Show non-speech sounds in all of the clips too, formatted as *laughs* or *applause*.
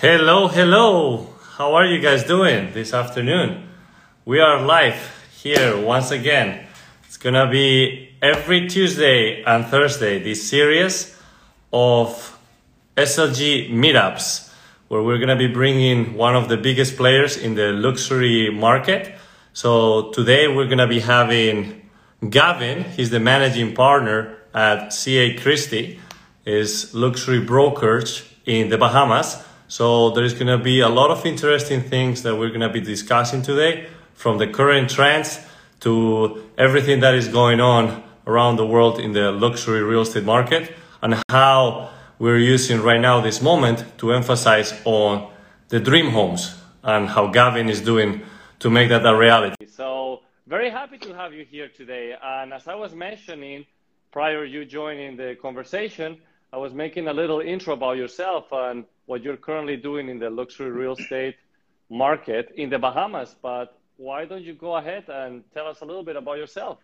Hello, hello. How are you guys doing this afternoon? We are live here once again. It's gonna be every Tuesday and Thursday this series of SLG meetups where we're gonna be bringing one of the biggest players in the luxury market. So today we're gonna be having Gavin. He's the managing partner at CA Christie, is luxury brokerage in the Bahamas. So there is going to be a lot of interesting things that we're going to be discussing today from the current trends to everything that is going on around the world in the luxury real estate market and how we're using right now this moment to emphasize on the dream homes and how Gavin is doing to make that a reality. So very happy to have you here today. And as I was mentioning prior you joining the conversation, I was making a little intro about yourself and what you're currently doing in the luxury real estate market in the Bahamas. But why don't you go ahead and tell us a little bit about yourself?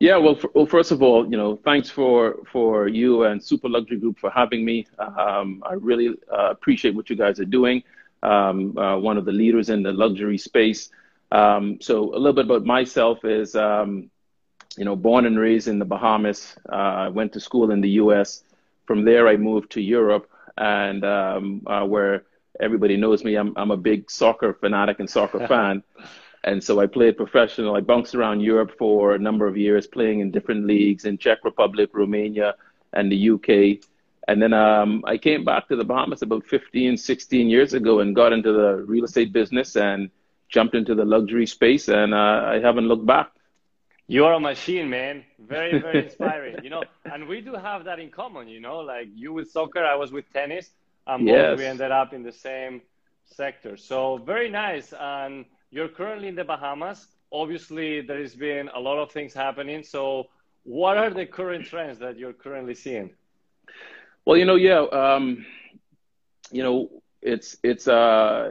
Yeah, well, for, well, first of all, you know, thanks for for you and Super Luxury Group for having me. Um, I really uh, appreciate what you guys are doing. Um, uh, one of the leaders in the luxury space. Um, so a little bit about myself is, um, you know, born and raised in the Bahamas. Uh, I went to school in the U.S. From there, I moved to Europe, and um, uh, where everybody knows me, I'm, I'm a big soccer fanatic and soccer *laughs* fan. And so I played professional. I bounced around Europe for a number of years, playing in different leagues in Czech Republic, Romania, and the UK. And then um, I came back to the Bahamas about 15, 16 years ago and got into the real estate business and jumped into the luxury space. And uh, I haven't looked back. You are a machine, man. Very, very *laughs* inspiring. you know, and we do have that in common. You know, like you with soccer, I was with tennis, and yes. both we ended up in the same sector. So very nice. And you're currently in the Bahamas. Obviously, there has been a lot of things happening. So, what are the current trends that you're currently seeing? Well, you know, yeah, um, you know, it's it's uh,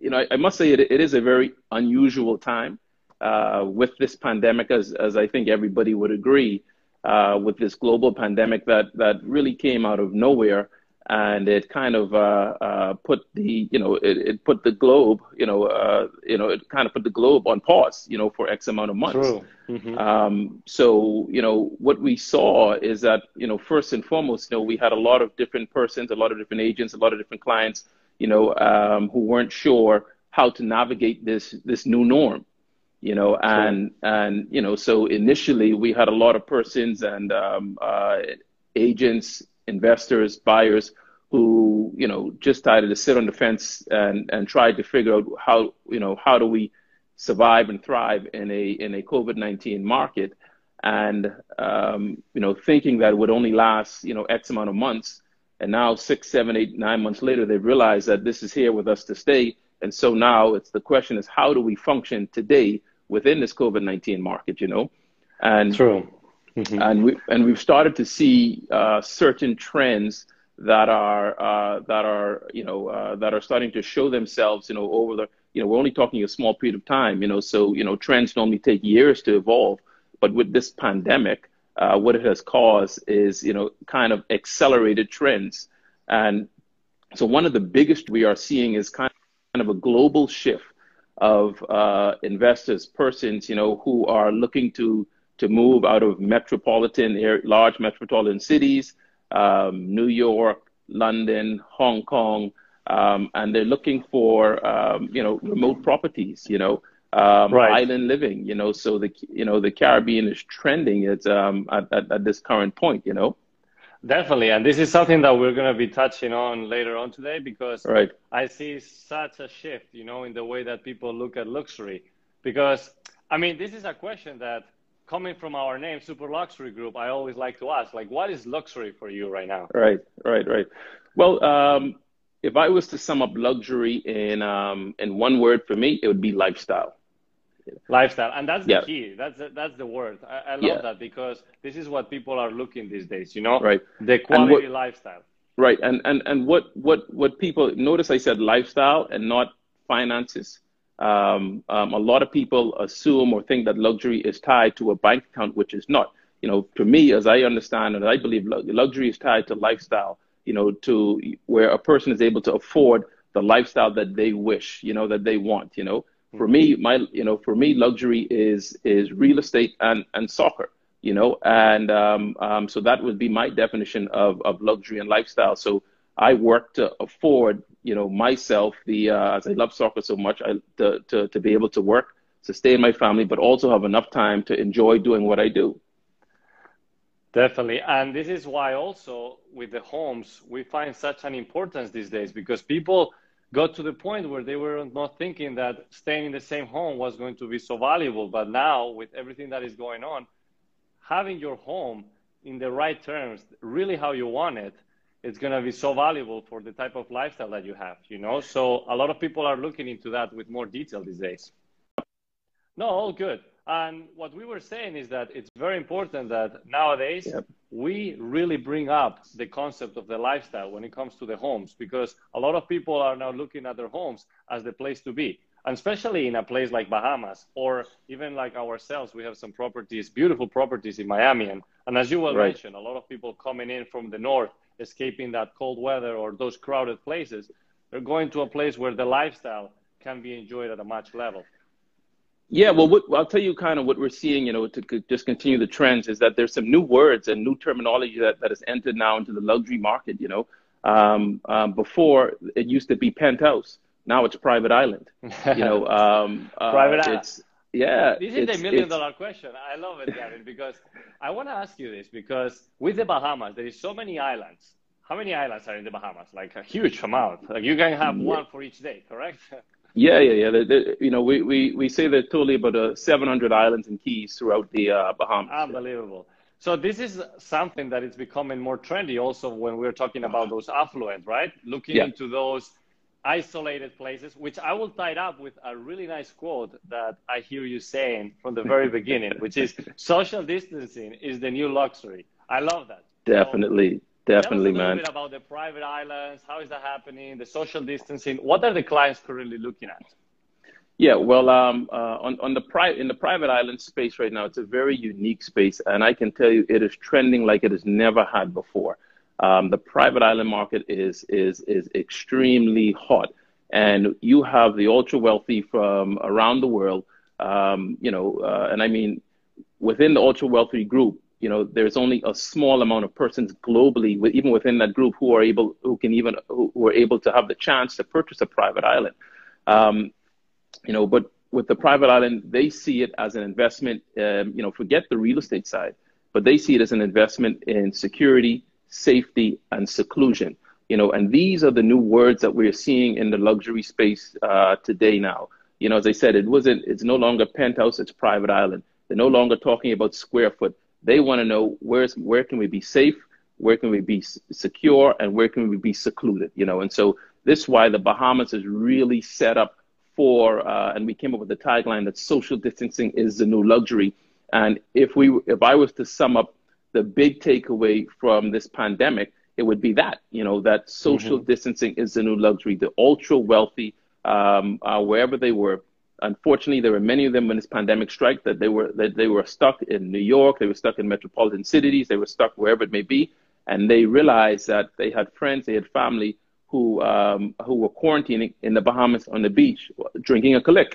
you know, I, I must say it, it is a very unusual time uh, with this pandemic, as, as I think everybody would agree, uh, with this global pandemic that, that really came out of nowhere. And it kind of uh, uh put the, you know, it, it put the globe, you know, uh, you know, it kind of put the globe on pause, you know, for X amount of months. True. Mm-hmm. Um, so, you know, what we saw is that, you know, first and foremost, you know, we had a lot of different persons, a lot of different agents, a lot of different clients, you know, um, who weren't sure how to navigate this this new norm you know and sure. and you know so initially we had a lot of persons and um, uh, agents investors buyers who you know just started to sit on the fence and and tried to figure out how you know how do we survive and thrive in a in a covid-19 market. And um, you know thinking that it would only last you know x amount of months. And now six seven eight nine months later they've realized that this is here with us to stay. And so now it's the question is how do we function today within this COVID nineteen market? You know, and true, mm-hmm. and we and we've started to see uh, certain trends that are uh, that are you know uh, that are starting to show themselves. You know, over the you know we're only talking a small period of time. You know, so you know trends normally take years to evolve, but with this pandemic. Uh, what it has caused is, you know, kind of accelerated trends. And so one of the biggest we are seeing is kind of a global shift of uh, investors, persons, you know, who are looking to to move out of metropolitan, large metropolitan cities, um, New York, London, Hong Kong, um, and they're looking for, um, you know, remote properties, you know, um, right. island living, you know. So the you know the Caribbean is trending at, um, at, at, at this current point, you know. Definitely, and this is something that we're going to be touching on later on today because right. I see such a shift, you know, in the way that people look at luxury. Because I mean, this is a question that coming from our name, Super Luxury Group, I always like to ask, like, what is luxury for you right now? Right, right, right. Well, um, if I was to sum up luxury in um, in one word for me, it would be lifestyle lifestyle. And that's the yeah. key. That's the, that's the word i, I love yeah. that because this is what people are looking these days you know? Right. The quality what, lifestyle. Right. And and and what what what people notice i said lifestyle and not finances. Um, um, a lot of people assume or think that luxury is tied to a bank account which is not. You know to me as i understand and i believe luxury is tied to lifestyle you know to where a person is able to afford the lifestyle that they wish, you know, that they want, you know. For me, my you know, for me, luxury is is real estate and and soccer, you know, and um, um, so that would be my definition of of luxury and lifestyle. So I work to afford, you know, myself the uh, as I love soccer so much, I to, to to be able to work, sustain my family, but also have enough time to enjoy doing what I do. Definitely. And this is why also with the homes, we find such an importance these days because people got to the point where they were not thinking that staying in the same home was going to be so valuable. But now, with everything that is going on, having your home in the right terms, really how you want it, it's going to be so valuable for the type of lifestyle that you have, you know? So a lot of people are looking into that with more detail these days. No, all good. And what we were saying is that it's very important that nowadays yep. We really bring up the concept of the lifestyle when it comes to the homes because a lot of people are now looking at their homes as the place to be. And especially in a place like Bahamas or even like ourselves, we have some properties, beautiful properties in Miami. And, and as you well right. mentioned, a lot of people coming in from the north, escaping that cold weather or those crowded places, they're going to a place where the lifestyle can be enjoyed at a much level. Yeah, well, what, I'll tell you kind of what we're seeing, you know, to just continue the trends is that there's some new words and new terminology that, that has entered now into the luxury market, you know. Um, um, before, it used to be penthouse. Now it's private island, you know. *laughs* Um, uh, private island. Yeah. This is the million dollar question. I love it, Gavin, because I want to ask you this because with the Bahamas, there is so many islands. How many islands are in the Bahamas? Like a huge amount. Like you can have one for each day, correct? *laughs* Yeah, yeah, yeah. They're, they're, you know, we, we, we say there are totally about uh, 700 islands and keys throughout the uh, Bahamas. Unbelievable. So this is something that is becoming more trendy also when we're talking about those affluent, right? Looking yeah. into those isolated places, which I will tie it up with a really nice quote that I hear you saying from the very beginning, which is *laughs* social distancing is the new luxury. I love that. Definitely. Definitely, Tell us a man. bit about the private islands. How is that happening? The social distancing. What are the clients currently looking at? Yeah, well, um, uh, on on the pri- in the private island space right now, it's a very unique space, and I can tell you, it is trending like it has never had before. Um, the private island market is is is extremely hot, and you have the ultra wealthy from around the world. Um, you know, uh, and I mean, within the ultra wealthy group, you know there's only a small amount of persons globally even within that group who are able who can even who, are able to have the chance to purchase a private island. Um, you know but with the private island they see it as an investment um, you know forget the real estate side but they see it as an investment in security safety and seclusion. You know and these are the new words that we're seeing in the luxury space uh, today now. You know as i said it wasn't it's no longer penthouse it's private island. They're no longer talking about square foot they want to know where's where can we be safe, where can we be secure, and where can we be secluded. You know, and so this is why the Bahamas is really set up for, uh, and we came up with the tagline that social distancing is the new luxury. And if we, if I was to sum up the big takeaway from this pandemic, it would be that you know that social mm-hmm. distancing is the new luxury. The ultra wealthy, um, uh, wherever they were, unfortunately, there were many of them when this pandemic struck that they were that they were stuck in New York, they were stuck in metropolitan cities, they were stuck wherever it may be, and they realized that they had friends, they had family who um, who were quarantining in the Bahamas on the beach, drinking a Kalik.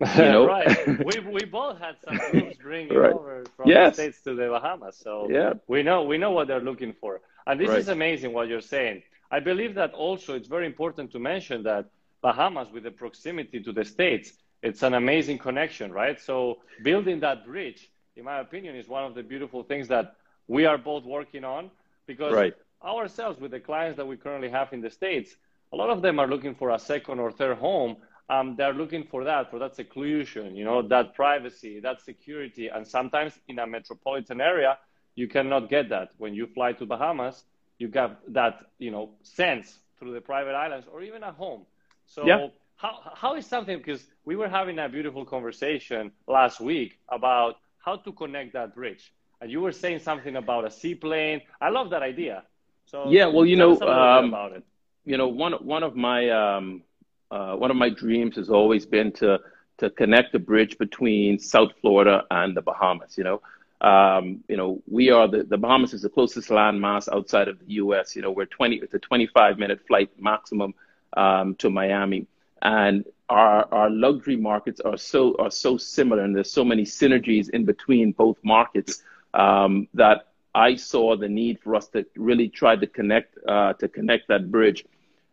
You *laughs* know? right. *laughs* We we both had some groups drinking right. over from yes. the states to the Bahamas, so yeah. we know we know what they're looking for, and this right. is amazing what you're saying. I believe that also it's very important to mention that Bahamas, with the proximity to the states, it's an amazing connection, right? So building that bridge, in my opinion, is one of the beautiful things that we are both working on because right. ourselves with the clients that we currently have in the States, a lot of them are looking for a second or third home. Um, they're looking for that, for that seclusion, you know, that privacy, that security. And sometimes in a metropolitan area, you cannot get that. When you fly to Bahamas, you get that, you know, sense through the private islands or even at home. So yeah how, how is something, because we were having a beautiful conversation last week about how to connect that bridge. And you were saying something about a seaplane. I love that idea. So yeah, well, you know, um, about it. you know, one, one of my, um, uh, one of my dreams has always been to, to connect the bridge between South Florida and the Bahamas, you know. Um, you know, we are the, the Bahamas is the closest landmass outside of the U.S. You know, we're 20, it's a 25 minute flight maximum um, to Miami. And our, our luxury markets are so are so similar, and there's so many synergies in between both markets um, that I saw the need for us to really try to connect uh, to connect that bridge.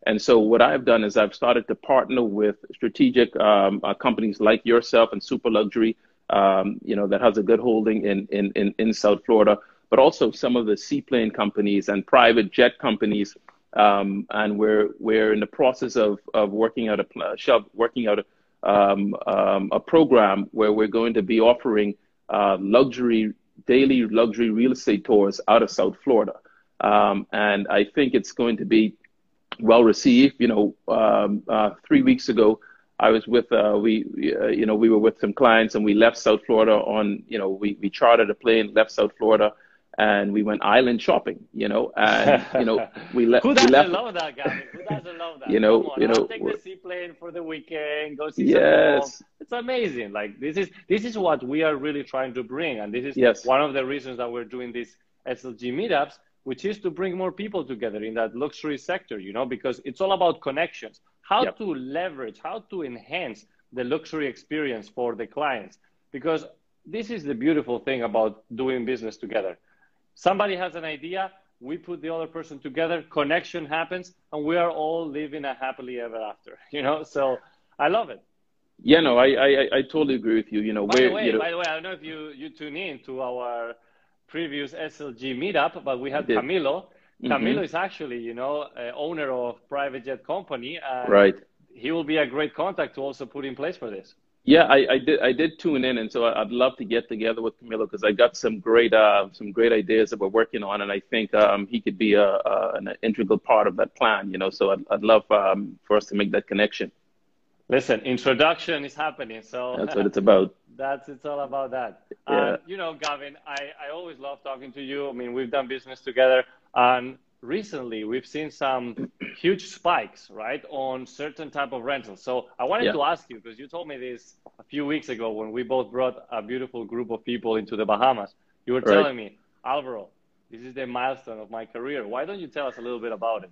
And so what I've done is I've started to partner with strategic um, uh, companies like yourself and Super Luxury, um, you know, that has a good holding in, in, in, in, South Florida, but also some of the seaplane companies and private jet companies. Um, and we're, we're in the process of, of working out a working out a, um, um, a program where we're going to be offering uh, luxury daily luxury real estate tours out of South Florida. Um, and I think it's going to be well received. You know, um, uh, three weeks ago, I was with uh, we, uh, you know, we were with some clients and we left South Florida on, you know, we, we chartered a plane, left South Florida, and we went island shopping. You know, and you know, *laughs* we, le- Who doesn't we left. love that, Gavin? Who doesn't love that? *laughs* You know, you know, I'll take the seaplane for the weekend, go see yes. some It's amazing. Like this is this is what we are really trying to bring, and this is yes. one of the reasons that we're doing these SLG meetups which is to bring more people together in that luxury sector, you know, because it's all about connections, how yep. to leverage, how to enhance the luxury experience for the clients. Because this is the beautiful thing about doing business together. Somebody has an idea, we put the other person together, connection happens, and we are all living a happily ever after, *laughs* you know? So I love it. Yeah, no, I, I, I totally agree with you. You know, by the way, you know, by the way, I don't know if you, you tune in to our previous SLG meetup, but we had Camilo. Mm-hmm. Camilo is actually, you know, uh, owner of private jet company. right. He will be a great contact to also put in place for this. Yeah, I, I did. I did tune in, and so I'd love to get together with Camilo because I got some great, uh, some great ideas that we're working on, and I think um, he could be a, a, an integral part of that plan. You know, so I'd, I'd love um, for us to make that connection. Listen, introduction is happening, so that's what it's about. *laughs* that's it's all about that. Yeah. Um, you know, Gavin, I, I always love talking to you. I mean, we've done business together, and recently we've seen some huge spikes, right, on certain type of rentals. So I wanted Yeah. to ask you because you told me this a few weeks ago when we both brought a beautiful group of people into the Bahamas. You were Right. telling me, Alvaro, this is the milestone of my career. Why don't you tell us a little bit about it?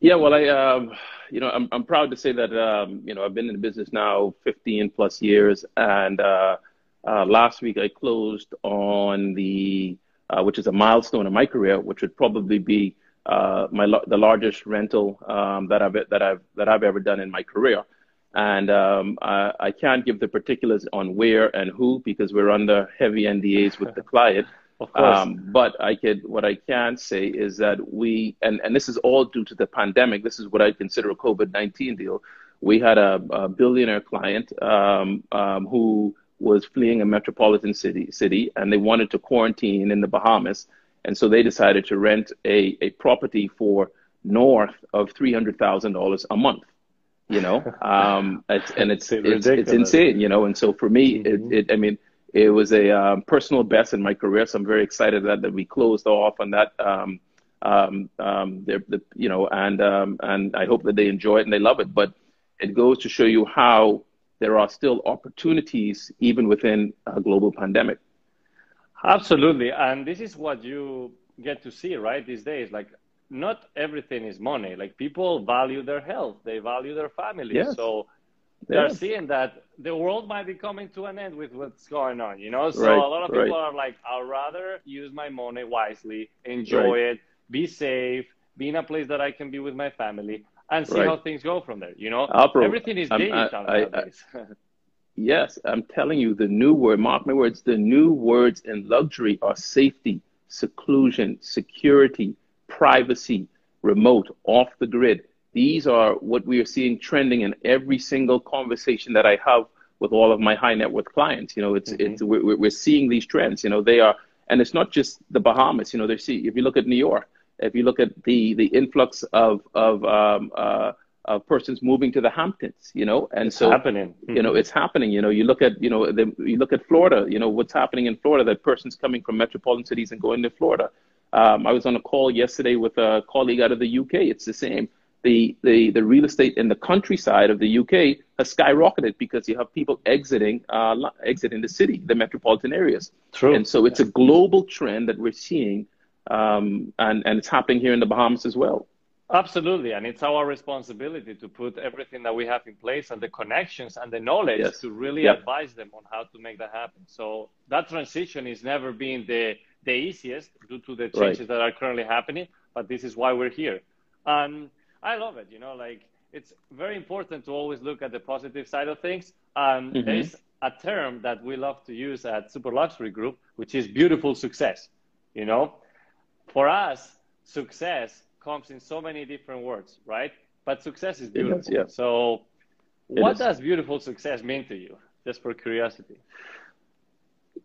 Yeah, well, I, um, you know, I'm, I'm proud to say that, um, you know, I've been in the business now 15 plus years, and uh, uh, last week I closed on the, uh, which is a milestone in my career, which would probably be uh, my the largest rental um, that I've that I've that I've ever done in my career, and um, I, I can't give the particulars on where and who because we're under heavy NDAs with the client. *laughs* Of course. Um, but I could, what I can say is that we, and, and this is all due to the pandemic. This is what I consider a COVID 19 deal. We had a, a billionaire client um, um, who was fleeing a metropolitan city, city, and they wanted to quarantine in the Bahamas. And so they decided to rent a, a property for north of $300,000 a month. You know, *laughs* um, it's, and it's, it's, it's, insane, you know. And so for me, mm-hmm. it, it, I mean, it was a um, personal best in my career, so I'm very excited that, that we closed off on that. Um, um, um, the, you know, and um, and I hope that they enjoy it and they love it. But it goes to show you how there are still opportunities even within a global pandemic. Absolutely, and this is what you get to see right these days. Like, not everything is money. Like, people value their health, they value their family. Yes. So they're seeing that the world might be coming to an end with what's going on, you know? So right, a lot of people right. are like, I'd rather use my money wisely, enjoy right. it, be safe, be in a place that I can be with my family, and see how things go from there, you know? Everything is digital I- I- nowadays. *laughs* Yes, I'm telling you, the new word, mark my words, the new words in luxury are safety, seclusion, security, privacy, remote, off the grid. These are what we are seeing trending in every single conversation that I have with all of my high net worth clients. You know, it's, Mhm. it's, we're, we're seeing these trends, you know, they are, and it's not just the Bahamas, you know, they see, if you look at New York, if you look at the, the influx of, of, um, uh, of persons moving to the Hamptons, you know, and it's so happening. you know it's happening you know you look at you know the, you look at florida you know what's happening in florida that person's coming from metropolitan cities and going to florida um, i was on a call yesterday with a colleague out of the uk it's the same the, the, the real estate in the countryside of the UK has skyrocketed because you have people exiting uh, exiting the city, the metropolitan areas. True. And so it's a global trend that we're seeing, um, and, and it's happening here in the Bahamas as well. Absolutely. And it's our responsibility to put everything that we have in place and the connections and the knowledge yes. to really advise them on how to make that happen. So that transition is never been the, the easiest due to the changes right. that are currently happening, but this is why we're here. And I love it, you know, like it's very important to always look at the positive side of things. And mm-hmm. there's a term that we love to use at Super Luxury Group, which is beautiful success. You know, for us, success comes in so many different words, right? But success is beautiful. Does, yeah. So, what does beautiful success mean to you? Just for curiosity.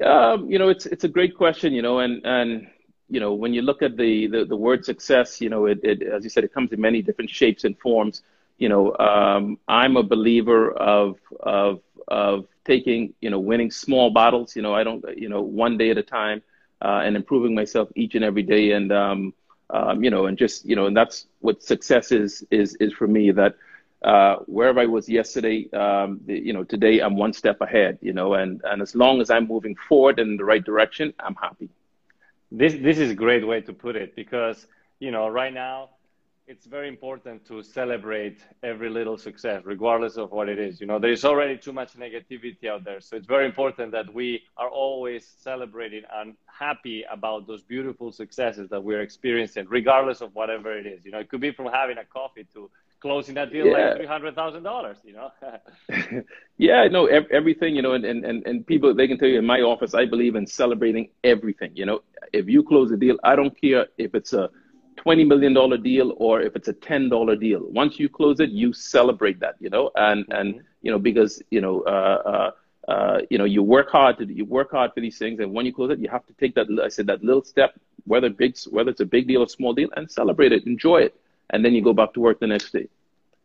Um, you know, it's it's a great question. You know, and and you know, when you look at the the, the word success, you know, it, it as you said, it comes in many different shapes and forms. You know, um, I'm a believer of of of taking you know winning small battles. You know, I don't you know one day at a time, uh, and improving myself each and every day. And um, um, you know, and just you know, and that's what success is is is for me. That uh, wherever I was yesterday, um, the, you know, today I'm one step ahead. You know, and and as long as I'm moving forward in the right direction, I'm happy. This this is a great way to put it because you know right now it's very important to celebrate every little success, regardless of what it is. You know, there's already too much negativity out there. So it's very important that we are always celebrating and happy about those beautiful successes that we're experiencing, regardless of whatever it is. You know, it could be from having a coffee to closing that deal yeah. like three hundred thousand dollars. You know. *laughs* yeah, no, everything. You know, and, and and people they can tell you in my office, I believe in celebrating everything. You know, if you close a deal, I don't care if it's a $20 million deal or if it's a $10 deal. Once you close it, you celebrate that, you know, and, mm-hmm. and, you know, because, you know, uh, uh, uh, you know, you work hard to, you work hard for these things. And when you close it, you have to take that, I said, that little step, whether big, whether it's a big deal or small deal and celebrate it, enjoy it. And then you go back to work the next day.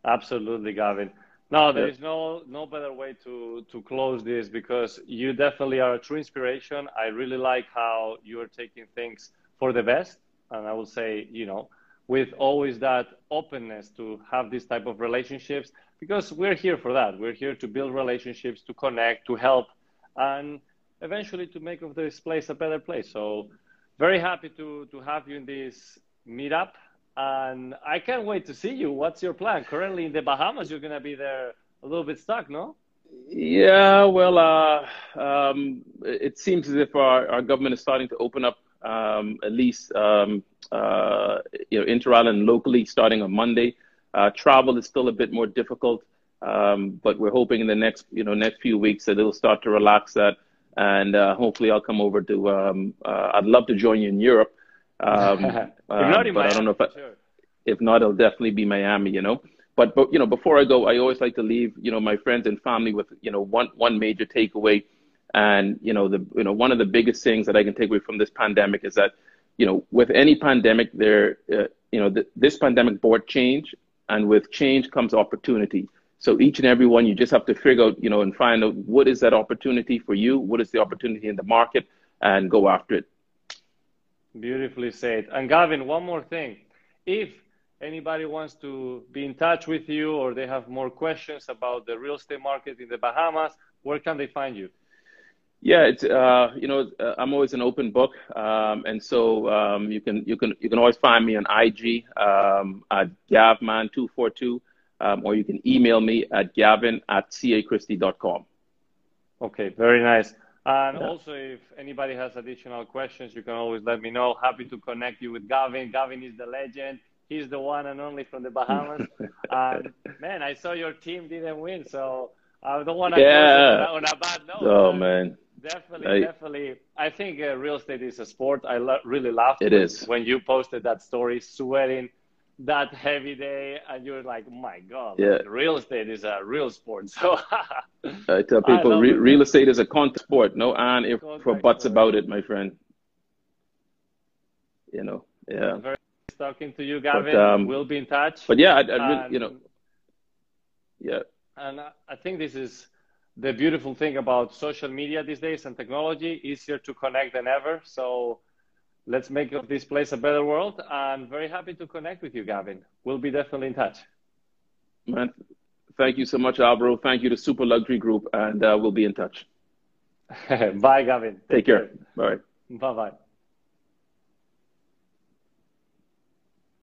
Absolutely, Gavin. No, there is no no better way to to close this because you definitely are a true inspiration. I really like how you are taking things for the best and I will say, you know, with always that openness to have this type of relationships because we're here for that. We're here to build relationships, to connect, to help, and eventually to make of this place a better place. So very happy to to have you in this meetup, and I can't wait to see you. What's your plan? Currently in the Bahamas, you're gonna be there a little bit stuck, no? Yeah, well, uh, um, it seems as if our, our government is starting to open up um, at least um, uh, you know, inter-island locally starting on Monday. Uh, travel is still a bit more difficult, um, but we're hoping in the next you know next few weeks that it'll start to relax that, and uh, hopefully I'll come over to. Um, uh, I'd love to join you in Europe, um, *laughs* uh, but I don't know if I, sure. if not, it'll definitely be Miami. You know. But, but you know, before I go, I always like to leave you know my friends and family with you know one one major takeaway and you know, the you know one of the biggest things that I can take away from this pandemic is that you know with any pandemic, there uh, you know th- this pandemic brought change, and with change comes opportunity. So each and every one, you just have to figure out, you know, and find out what is that opportunity for you, what is the opportunity in the market, and go after it. Beautifully said. And Gavin, one more thing. If anybody wants to be in touch with you or they have more questions about the real estate market in the Bahamas, where can they find you? Yeah, it's uh, you know uh, I'm always an open book, um, and so um, you can you can you can always find me on IG um, at gavman242, um, or you can email me at gavin at cachristie.com. Okay, very nice. And yeah. also, if anybody has additional questions, you can always let me know. Happy to connect you with Gavin. Gavin is the legend. He's the one and only from the Bahamas. *laughs* man, I saw your team didn't win, so I don't want to yeah. on a bad note. Oh man. Definitely, I, definitely. I think uh, real estate is a sport. I lo- really laughed. It when, is. when you posted that story, sweating that heavy day, and you're like, my God, yeah. Like, real estate is a real sport. *laughs* So I tell people, I re- real estate is a contact sport. No and if for buts about it, my friend. You know, yeah. Very nice talking to you, Gavin. But, um, we'll be in touch. But yeah, I, I really, you know, yeah. And I think this is the beautiful thing about social media these days and technology easier to connect than ever. So let's make of this place a better world. And very happy to connect with you gavin. We'll be definitely in touch. Man thank you so much alvaro. Thank you to super luxury group and uh, we'll be in touch. *laughs* Bye gavin. Take, take care. care. Bye. Bye bye